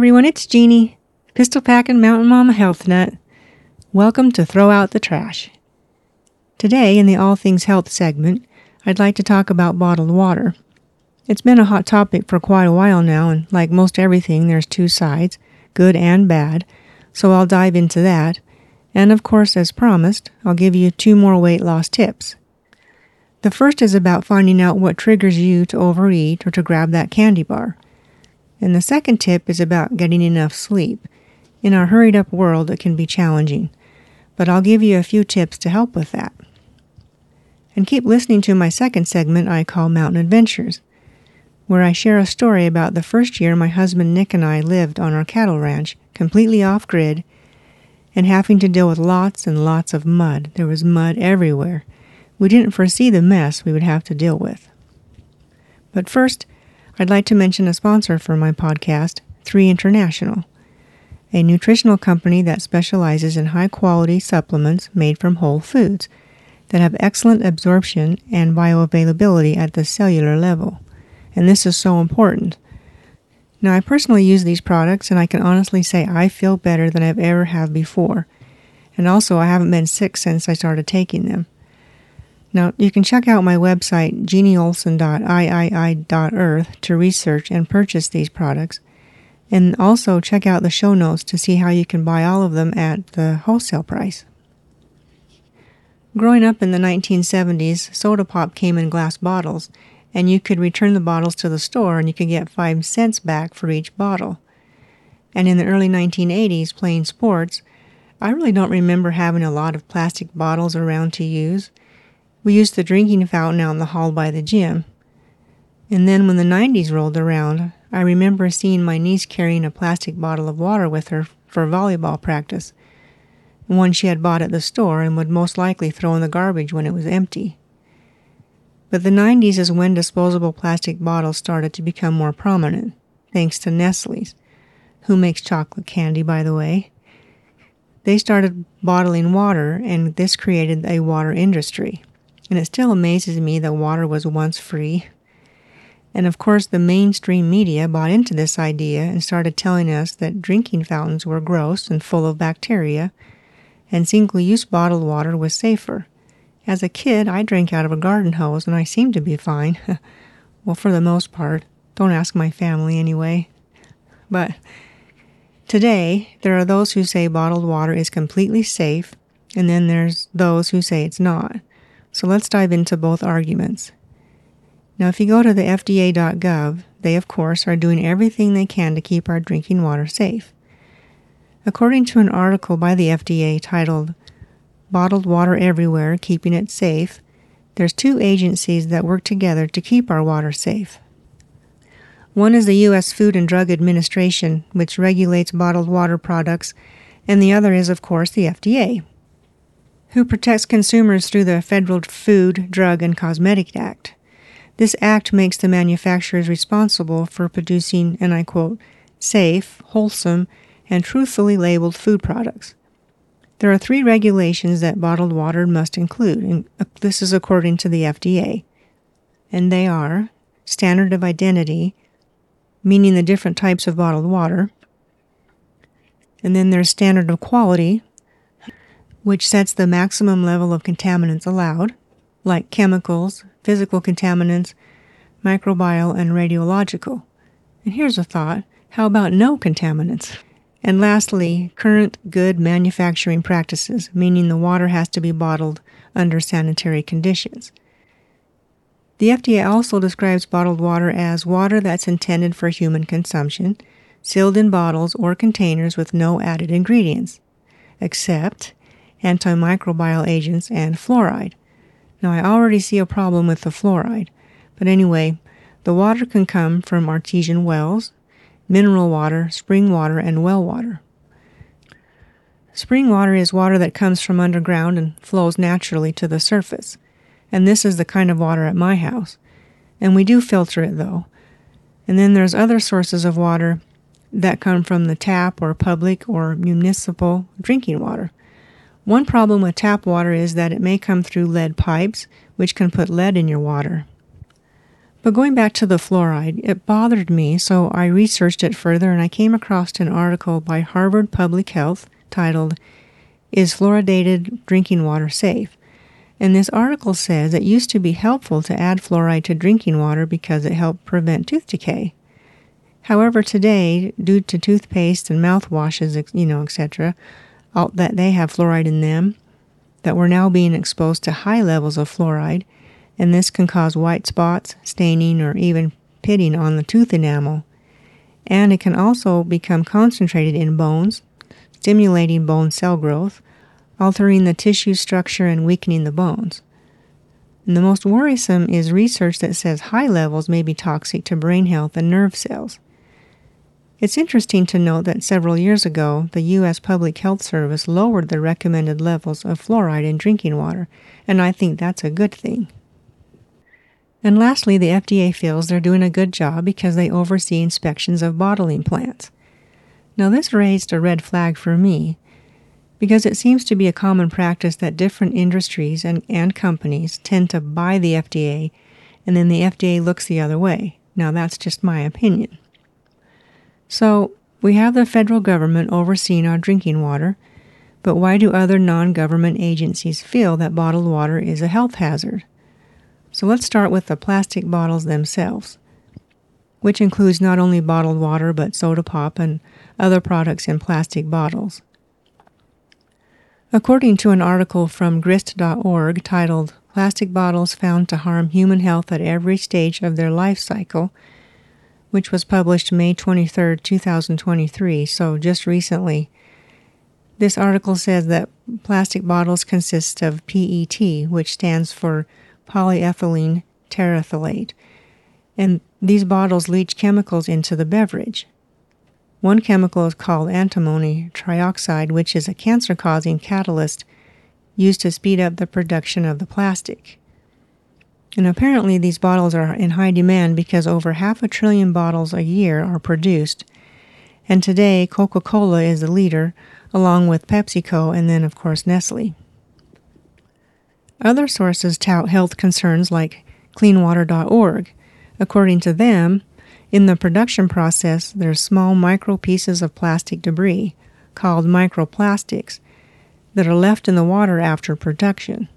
Everyone, it's Jeanne, Pistol Packin' Mountain Mama Health Nut. Welcome to Throw Out the Trash. Today, in the All Things Health segment, I'd like to talk about bottled water. It's been a hot topic for quite a while now, and like most everything, there's two sides, good and bad, so I'll dive into that. And of course, as promised, I'll give you two more weight loss tips. The first is about finding out what triggers you to overeat or to grab that candy bar. And the second tip is about getting enough sleep. In our hurried up world, it can be challenging, but I'll give you a few tips to help with that. And keep listening to my second segment I call Mountain Adventures, where I share a story about the first year my husband Nick and I lived on our cattle ranch, completely off grid, and having to deal with lots and lots of mud. There was mud everywhere. We didn't foresee the mess we would have to deal with. But first, I'd like to mention a sponsor for my podcast, 3 International, a nutritional company that specializes in high quality supplements made from whole foods that have excellent absorption and bioavailability at the cellular level. And this is so important. Now, I personally use these products, and I can honestly say I feel better than I've ever have before. And also, I haven't been sick since I started taking them. Now, you can check out my website, jeanneolson.iii.earth, to research and purchase these products. And also check out the show notes to see how you can buy all of them at the wholesale price. Growing up in the 1970s, soda pop came in glass bottles, and you could return the bottles to the store and you could get five cents back for each bottle. And in the early 1980s, playing sports, I really don't remember having a lot of plastic bottles around to use. We used the drinking fountain out in the hall by the gym. And then when the 90s rolled around, I remember seeing my niece carrying a plastic bottle of water with her for volleyball practice, one she had bought at the store and would most likely throw in the garbage when it was empty. But the 90s is when disposable plastic bottles started to become more prominent, thanks to Nestle's, who makes chocolate candy, by the way. They started bottling water, and this created a water industry and it still amazes me that water was once free. And of course, the mainstream media bought into this idea and started telling us that drinking fountains were gross and full of bacteria, and single use bottled water was safer. As a kid, I drank out of a garden hose and I seemed to be fine. well, for the most part. Don't ask my family anyway. But today, there are those who say bottled water is completely safe, and then there's those who say it's not. So let's dive into both arguments. Now, if you go to the FDA.gov, they, of course, are doing everything they can to keep our drinking water safe. According to an article by the FDA titled Bottled Water Everywhere Keeping It Safe, there's two agencies that work together to keep our water safe. One is the U.S. Food and Drug Administration, which regulates bottled water products, and the other is, of course, the FDA, who protects consumers through the Federal Food, Drug, and Cosmetic Act. This act makes the manufacturers responsible for producing, and I quote, safe, wholesome, and truthfully labeled food products. There are three regulations that bottled water must include, and uh, this is according to the FDA. And they are standard of identity, meaning the different types of bottled water. And then there's standard of quality, which sets the maximum level of contaminants allowed, like chemicals, physical contaminants, microbial, and radiological. And here's a thought how about no contaminants? And lastly, current good manufacturing practices, meaning the water has to be bottled under sanitary conditions. The FDA also describes bottled water as water that's intended for human consumption, sealed in bottles or containers with no added ingredients, except antimicrobial agents, and fluoride. Now, I already see a problem with the fluoride, but anyway, the water can come from artesian wells, mineral water, spring water, and well water. Spring water is water that comes from underground and flows naturally to the surface, and this is the kind of water at my house. And we do filter it though. And then there's other sources of water that come from the tap or public or municipal drinking water. One problem with tap water is that it may come through lead pipes, which can put lead in your water. But going back to the fluoride, it bothered me, so I researched it further and I came across an article by Harvard Public Health titled, Is Fluoridated Drinking Water Safe? And this article says it used to be helpful to add fluoride to drinking water because it helped prevent tooth decay. However, today, due to toothpaste and mouthwashes, you know, etc., that they have fluoride in them, that we're now being exposed to high levels of fluoride, and this can cause white spots, staining, or even pitting on the tooth enamel. And it can also become concentrated in bones, stimulating bone cell growth, altering the tissue structure and weakening the bones. And the most worrisome is research that says high levels may be toxic to brain health and nerve cells. It's interesting to note that several years ago, the U.S. Public Health Service lowered the recommended levels of fluoride in drinking water, and I think that's a good thing. And lastly, the FDA feels they're doing a good job because they oversee inspections of bottling plants. Now, this raised a red flag for me because it seems to be a common practice that different industries and, and companies tend to buy the FDA and then the FDA looks the other way. Now, that's just my opinion. So, we have the federal government overseeing our drinking water, but why do other non government agencies feel that bottled water is a health hazard? So, let's start with the plastic bottles themselves, which includes not only bottled water but soda pop and other products in plastic bottles. According to an article from grist.org titled Plastic Bottles Found to Harm Human Health at Every Stage of Their Life Cycle, which was published May 23, 2023, so just recently. This article says that plastic bottles consist of PET, which stands for polyethylene terephthalate, and these bottles leach chemicals into the beverage. One chemical is called antimony trioxide, which is a cancer causing catalyst used to speed up the production of the plastic. And apparently, these bottles are in high demand because over half a trillion bottles a year are produced. And today, Coca Cola is the leader, along with PepsiCo and then, of course, Nestle. Other sources tout health concerns like cleanwater.org. According to them, in the production process, there's small micro pieces of plastic debris, called microplastics, that are left in the water after production.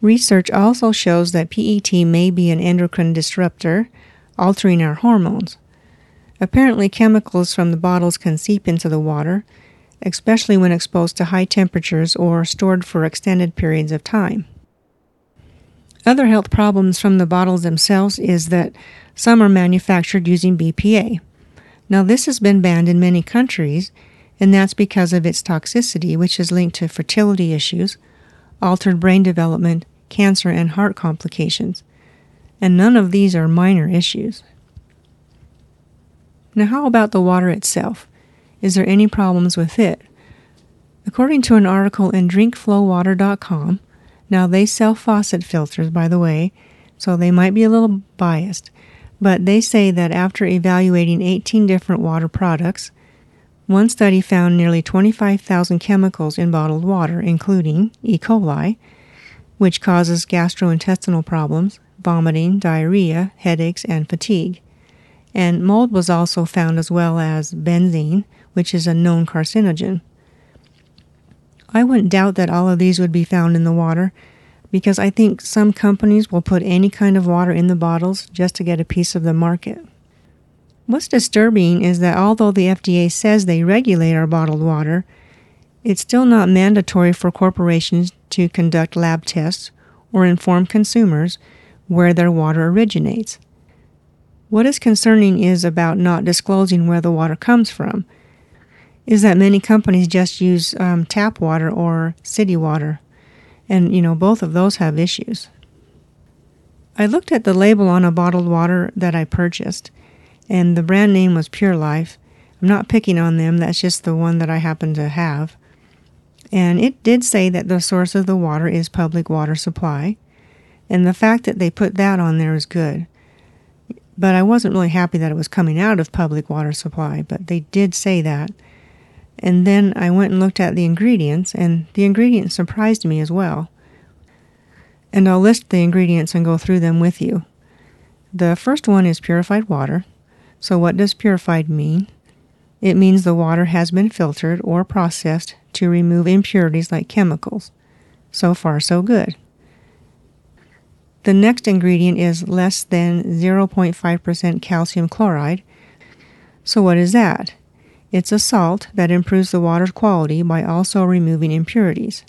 Research also shows that PET may be an endocrine disruptor, altering our hormones. Apparently, chemicals from the bottles can seep into the water, especially when exposed to high temperatures or stored for extended periods of time. Other health problems from the bottles themselves is that some are manufactured using BPA. Now, this has been banned in many countries, and that's because of its toxicity, which is linked to fertility issues, altered brain development, cancer, and heart complications. And none of these are minor issues. Now, how about the water itself? Is there any problems with it? According to an article in drinkflowwater.com, now they sell faucet filters, by the way, so they might be a little biased, but they say that after evaluating 18 different water products, one study found nearly 25,000 chemicals in bottled water, including E. coli, which causes gastrointestinal problems, vomiting, diarrhea, headaches, and fatigue. And mold was also found as well as benzene, which is a known carcinogen. I wouldn't doubt that all of these would be found in the water because I think some companies will put any kind of water in the bottles just to get a piece of the market. What's disturbing is that although the FDA says they regulate our bottled water, it's still not mandatory for corporations to conduct lab tests or inform consumers where their water originates. What is concerning is about not disclosing where the water comes from, is that many companies just use um, tap water or city water. And, you know, both of those have issues. I looked at the label on a bottled water that I purchased, and the brand name was Pure Life. I'm not picking on them, that's just the one that I happen to have. And it did say that the source of the water is public water supply, and the fact that they put that on there is good. But I wasn't really happy that it was coming out of public water supply, but they did say that. And then I went and looked at the ingredients, and the ingredients surprised me as well. And I'll list the ingredients and go through them with you. The first one is purified water. So, what does purified mean? It means the water has been filtered or processed to remove impurities like chemicals. So far, so good. The next ingredient is less than 0.5% calcium chloride. So, what is that? It's a salt that improves the water's quality by also removing impurities.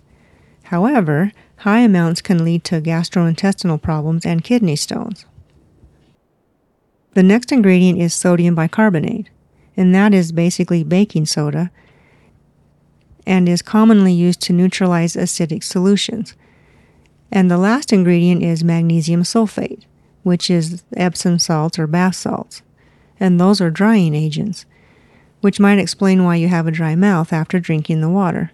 However, high amounts can lead to gastrointestinal problems and kidney stones. The next ingredient is sodium bicarbonate, and that is basically baking soda and is commonly used to neutralize acidic solutions. And the last ingredient is magnesium sulfate, which is Epsom salts or bath salts, and those are drying agents which might explain why you have a dry mouth after drinking the water.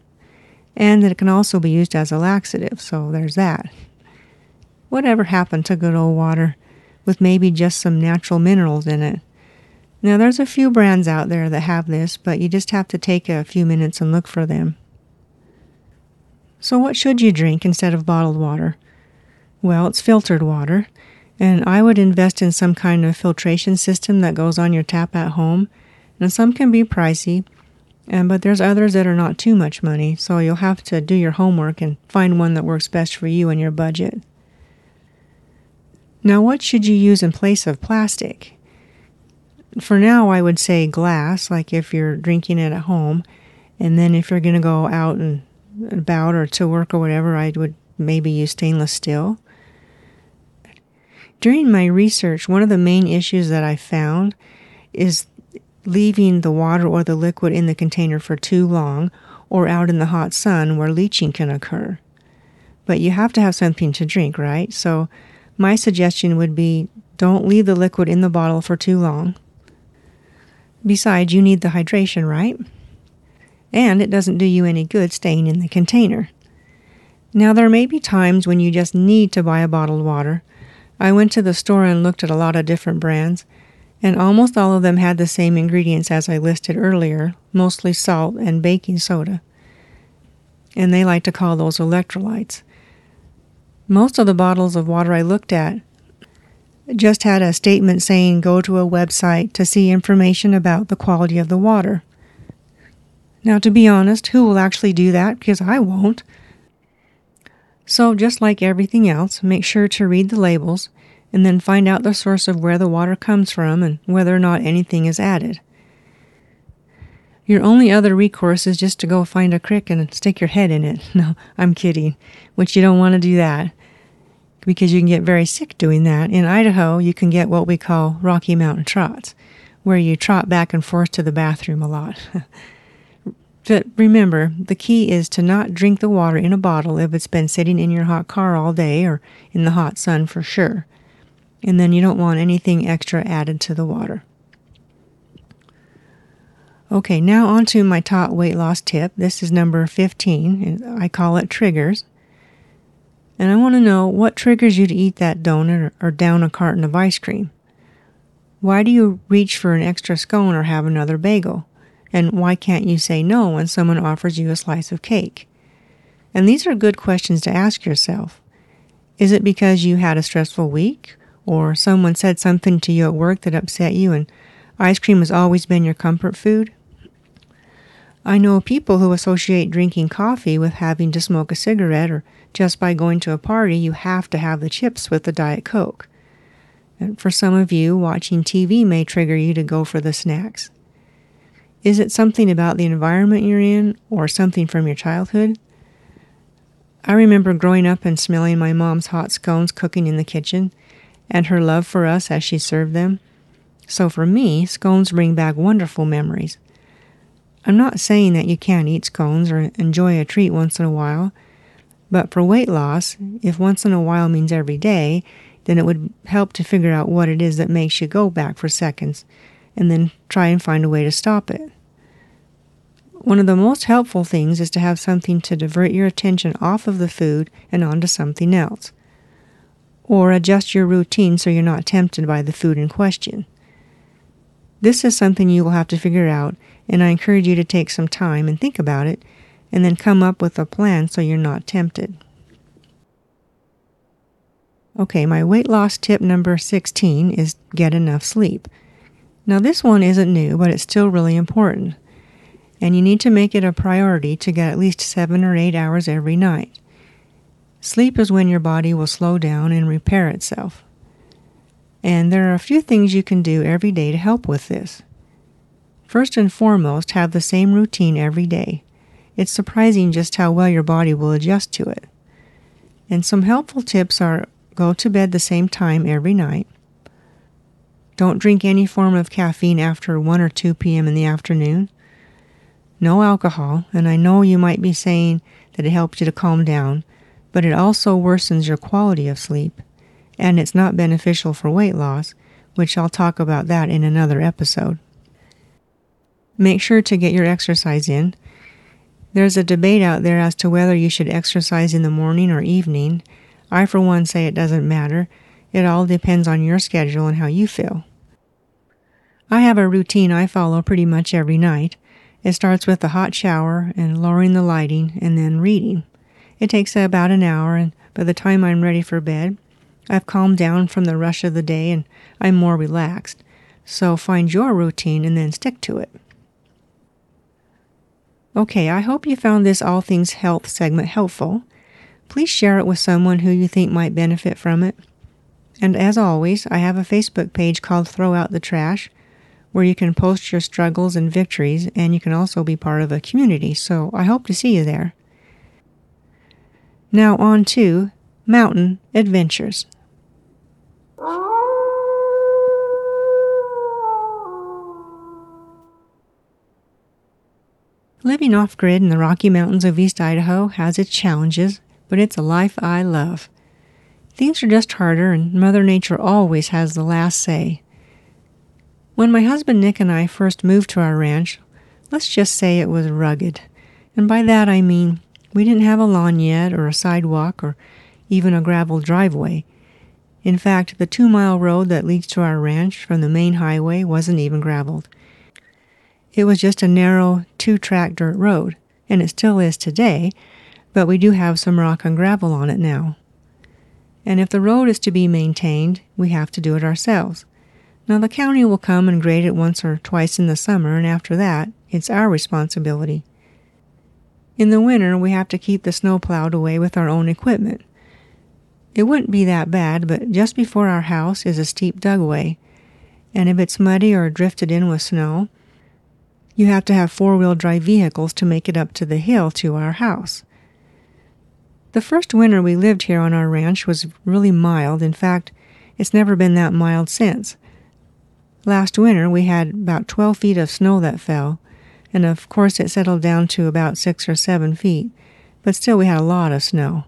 And it can also be used as a laxative, so there's that. Whatever happened to good old water with maybe just some natural minerals in it? Now, there's a few brands out there that have this, but you just have to take a few minutes and look for them. So, what should you drink instead of bottled water? Well, it's filtered water, and I would invest in some kind of filtration system that goes on your tap at home now, some can be pricey, and, but there's others that are not too much money, so you'll have to do your homework and find one that works best for you and your budget. Now, what should you use in place of plastic? For now, I would say glass, like if you're drinking it at home, and then if you're going to go out and about or to work or whatever, I would maybe use stainless steel. During my research, one of the main issues that I found is leaving the water or the liquid in the container for too long or out in the hot sun where leaching can occur. But you have to have something to drink, right? So my suggestion would be don't leave the liquid in the bottle for too long. Besides, you need the hydration, right? And it doesn't do you any good staying in the container. Now, there may be times when you just need to buy a bottled water. I went to the store and looked at a lot of different brands, and almost all of them had the same ingredients as I listed earlier, mostly salt and baking soda. And they like to call those electrolytes. Most of the bottles of water I looked at just had a statement saying go to a website to see information about the quality of the water. Now, to be honest, who will actually do that? Because I won't. So, just like everything else, make sure to read the labels and then find out the source of where the water comes from and whether or not anything is added. Your only other recourse is just to go find a creek and stick your head in it. No, I'm kidding, which you don't want to do that because you can get very sick doing that. In Idaho, you can get what we call Rocky Mountain trots, where you trot back and forth to the bathroom a lot. but remember, the key is to not drink the water in a bottle if it's been sitting in your hot car all day or in the hot sun for sure and then you don't want anything extra added to the water. Okay, now on to my top weight loss tip. This is number 15. I call it triggers. And I want to know what triggers you to eat that donut or, down a carton of ice cream. Why do you reach for an extra scone or have another bagel? And why can't you say no when someone offers you a slice of cake? And these are good questions to ask yourself. Is it because you had a stressful week? or someone said something to you at work that upset you and ice cream has always been your comfort food? I know people who associate drinking coffee with having to smoke a cigarette or just by going to a party you have to have the chips with the Diet Coke. And for some of you, watching TV may trigger you to go for the snacks. Is it something about the environment you're in or something from your childhood? I remember growing up and smelling my mom's hot scones cooking in the kitchen and her love for us as she served them. So for me, scones bring back wonderful memories. I'm not saying that you can't eat scones or enjoy a treat once in a while, but for weight loss, if once in a while means every day, then it would help to figure out what it is that makes you go back for seconds and then try and find a way to stop it. One of the most helpful things is to have something to divert your attention off of the food and onto something else or adjust your routine so you're not tempted by the food in question. This is something you will have to figure out, and I encourage you to take some time and think about it, and then come up with a plan so you're not tempted. Okay, my weight loss tip number 16 is get enough sleep. Now, this one isn't new, but it's still really important. And you need to make it a priority to get at least seven or eight hours every night. Sleep is when your body will slow down and repair itself. And there are a few things you can do every day to help with this. First and foremost, have the same routine every day. It's surprising just how well your body will adjust to it. And some helpful tips are go to bed the same time every night. Don't drink any form of caffeine after 1 or 2 p.m. in the afternoon. No alcohol, and I know you might be saying that it helps you to calm down, but it also worsens your quality of sleep, and it's not beneficial for weight loss, which I'll talk about that in another episode. Make sure to get your exercise in. There's a debate out there as to whether you should exercise in the morning or evening. I, for one, say it doesn't matter. It all depends on your schedule and how you feel. I have a routine I follow pretty much every night. It starts with a hot shower and lowering the lighting and then reading. It takes about an hour, and by the time I'm ready for bed, I've calmed down from the rush of the day and I'm more relaxed. So find your routine and then stick to it. Okay, I hope you found this All Things Health segment helpful. Please share it with someone who you think might benefit from it. And as always, I have a Facebook page called Throw Out the Trash where you can post your struggles and victories, and you can also be part of a community, so I hope to see you there. Now, on to mountain adventures. Living off grid in the Rocky Mountains of East Idaho has its challenges, but it's a life I love. Things are just harder, and Mother Nature always has the last say. When my husband Nick and I first moved to our ranch, let's just say it was rugged. And by that I mean we didn't have a lawn yet, or a sidewalk, or even a gravel driveway. In fact, the two mile road that leads to our ranch from the main highway wasn't even graveled. It was just a narrow two track dirt road, and it still is today, but we do have some rock and gravel on it now. And if the road is to be maintained, we have to do it ourselves. Now, the county will come and grade it once or twice in the summer, and after that, it's our responsibility. In the winter, we have to keep the snow plowed away with our own equipment. It wouldn't be that bad, but just before our house is a steep dugway, and if it's muddy or drifted in with snow, you have to have four wheel drive vehicles to make it up to the hill to our house. The first winter we lived here on our ranch was really mild. In fact, it's never been that mild since. Last winter we had about 12 feet of snow that fell, and of course it settled down to about 6 or 7 feet, but still we had a lot of snow.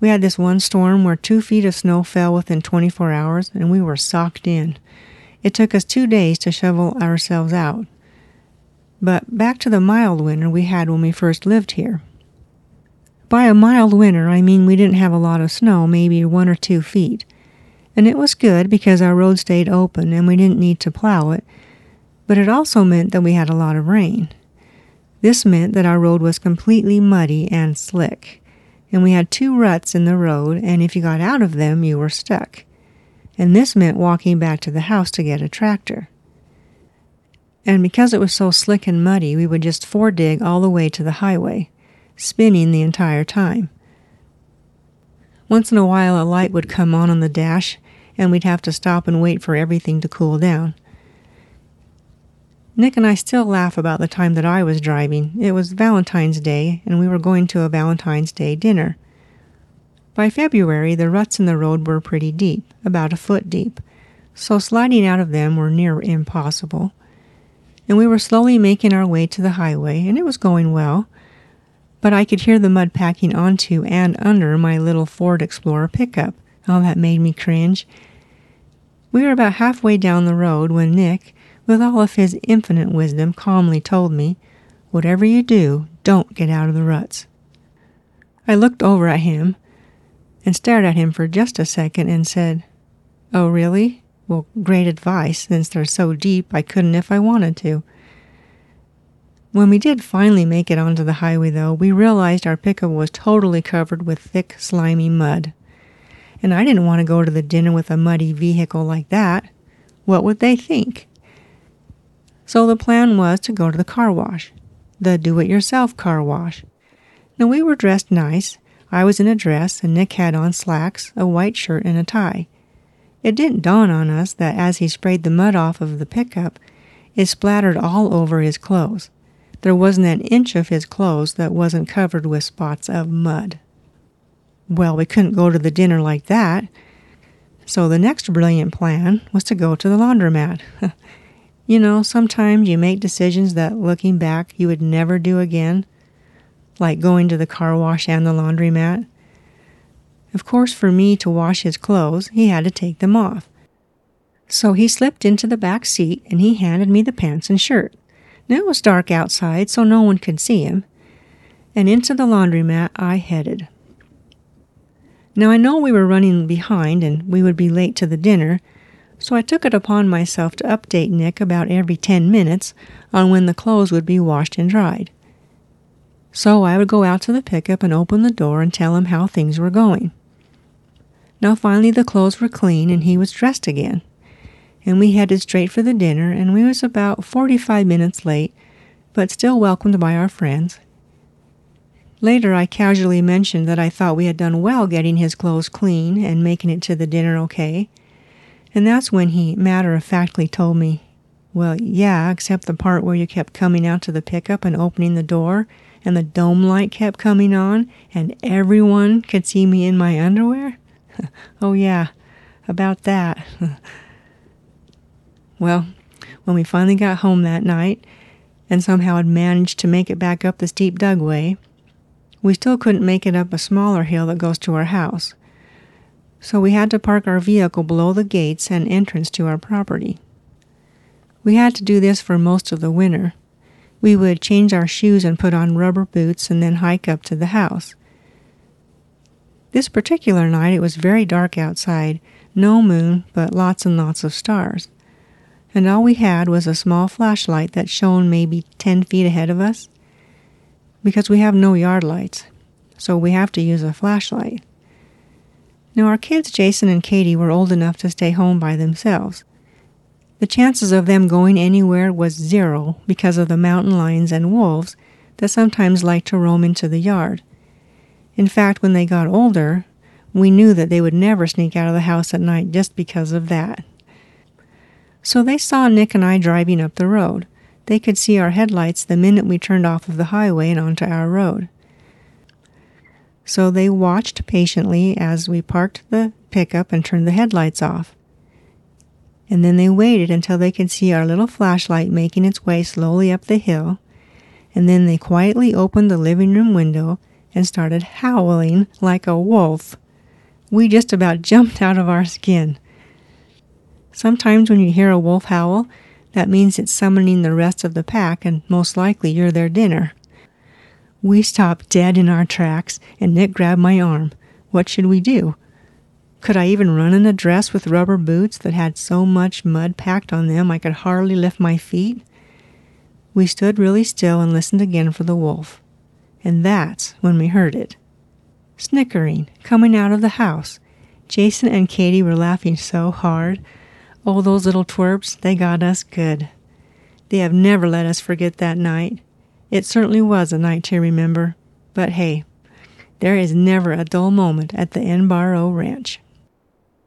We had this one storm where 2 feet of snow fell within 24 hours, and we were socked in. It took us two days to shovel ourselves out. But back to the mild winter we had when we first lived here. By a mild winter, I mean we didn't have a lot of snow, maybe one or two feet. And it was good because our road stayed open and we didn't need to plow it, but it also meant that we had a lot of rain. This meant that our road was completely muddy and slick, and we had two ruts in the road, and if you got out of them, you were stuck. And this meant walking back to the house to get a tractor and because it was so slick and muddy, we would just fore dig all the way to the highway, spinning the entire time. Once in a while, a light would come on on the dash, and we'd have to stop and wait for everything to cool down. Nick and I still laugh about the time that I was driving. It was Valentine's Day, and we were going to a Valentine's Day dinner. By February, the ruts in the road were pretty deep, about a foot deep, so sliding out of them were near impossible and we were slowly making our way to the highway, and it was going well. But I could hear the mud packing onto and under my little Ford Explorer pickup. Oh, that made me cringe. We were about halfway down the road when Nick, with all of his infinite wisdom, calmly told me, Whatever you do, don't get out of the ruts. I looked over at him and stared at him for just a second and said, Oh, really? Well, great advice, since they're so deep I couldn't if I wanted to. When we did finally make it onto the highway, though, we realized our pickup was totally covered with thick, slimy mud. and I didn't want to go to the dinner with a muddy vehicle like that. What would they think? So the plan was to go to the car wash, the do it yourself car wash. Now we were dressed nice. I was in a dress, and Nick had on slacks, a white shirt, and a tie. It didn't dawn on us that as he sprayed the mud off of the pickup, it splattered all over his clothes. There wasn't an inch of his clothes that wasn't covered with spots of mud. Well, we couldn't go to the dinner like that. So the next brilliant plan was to go to the laundromat. you know, sometimes you make decisions that looking back you would never do again, like going to the car wash and the laundromat. Of course, for me to wash his clothes, he had to take them off. So he slipped into the back seat and he handed me the pants and shirt. Now it was dark outside, so no one could see him. And into the laundromat I headed. Now I know we were running behind and we would be late to the dinner, so I took it upon myself to update Nick about every 10 minutes on when the clothes would be washed and dried. So I would go out to the pickup and open the door and tell him how things were going. Now finally the clothes were clean and he was dressed again. And we headed straight for the dinner and we was about 45 minutes late, but still welcomed by our friends Later, I casually mentioned that I thought we had done well getting his clothes clean and making it to the dinner okay. And that's when he matter of factly told me, Well, yeah, except the part where you kept coming out to the pickup and opening the door, and the dome light kept coming on, and everyone could see me in my underwear. oh, yeah, about that. well, when we finally got home that night, and somehow had managed to make it back up the steep dugway, we still couldn't make it up a smaller hill that goes to our house. So we had to park our vehicle below the gates and entrance to our property. We had to do this for most of the winter. We would change our shoes and put on rubber boots and then hike up to the house. This particular night it was very dark outside, no moon, but lots and lots of stars. And all we had was a small flashlight that shone maybe ten feet ahead of us because we have no yard lights, so we have to use a flashlight. Now, our kids, Jason and Katie, were old enough to stay home by themselves. The chances of them going anywhere was zero because of the mountain lions and wolves that sometimes like to roam into the yard. In fact, when they got older, we knew that they would never sneak out of the house at night just because of that. So they saw Nick and I driving up the road. They could see our headlights the minute we turned off of the highway and onto our road. So they watched patiently as we parked the pickup and turned the headlights off. And then they waited until they could see our little flashlight making its way slowly up the hill. And then they quietly opened the living room window and started howling like a wolf. We just about jumped out of our skin. Sometimes when you hear a wolf howl, that means it's summoning the rest of the pack, and most likely you're their dinner. We stopped dead in our tracks, and Nick grabbed my arm. What should we do? Could I even run in a dress with rubber boots that had so much mud packed on them I could hardly lift my feet? We stood really still and listened again for the wolf. And that's when we heard it. Snickering, coming out of the house. Jason and Katie were laughing so hard Oh, those little twerps, they got us good. They have never let us forget that night. It certainly was a night to remember. But hey, there is never a dull moment at the Enbaro Ranch.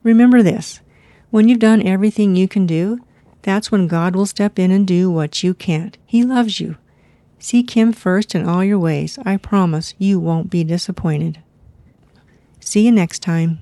Remember this when you've done everything you can do, that's when God will step in and do what you can't. He loves you. Seek Him first in all your ways. I promise you won't be disappointed. See you next time.